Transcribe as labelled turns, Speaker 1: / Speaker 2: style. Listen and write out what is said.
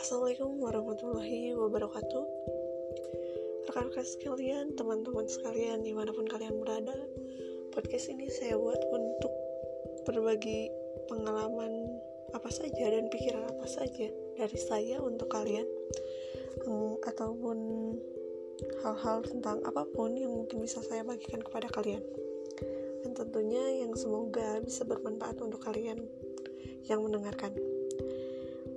Speaker 1: Assalamualaikum warahmatullahi wabarakatuh. Rekan-rekan sekalian, teman-teman sekalian di mana pun kalian berada Podcast ini saya buat untuk berbagi pengalaman apa saja dan pikiran apa saja dari saya untuk kalian. Ataupun hal-hal tentang apa pun yang mungkin bisa saya bagikan kepada kalian. Dan tentunya yang semoga bisa bermanfaat untuk kalian yang mendengarkan.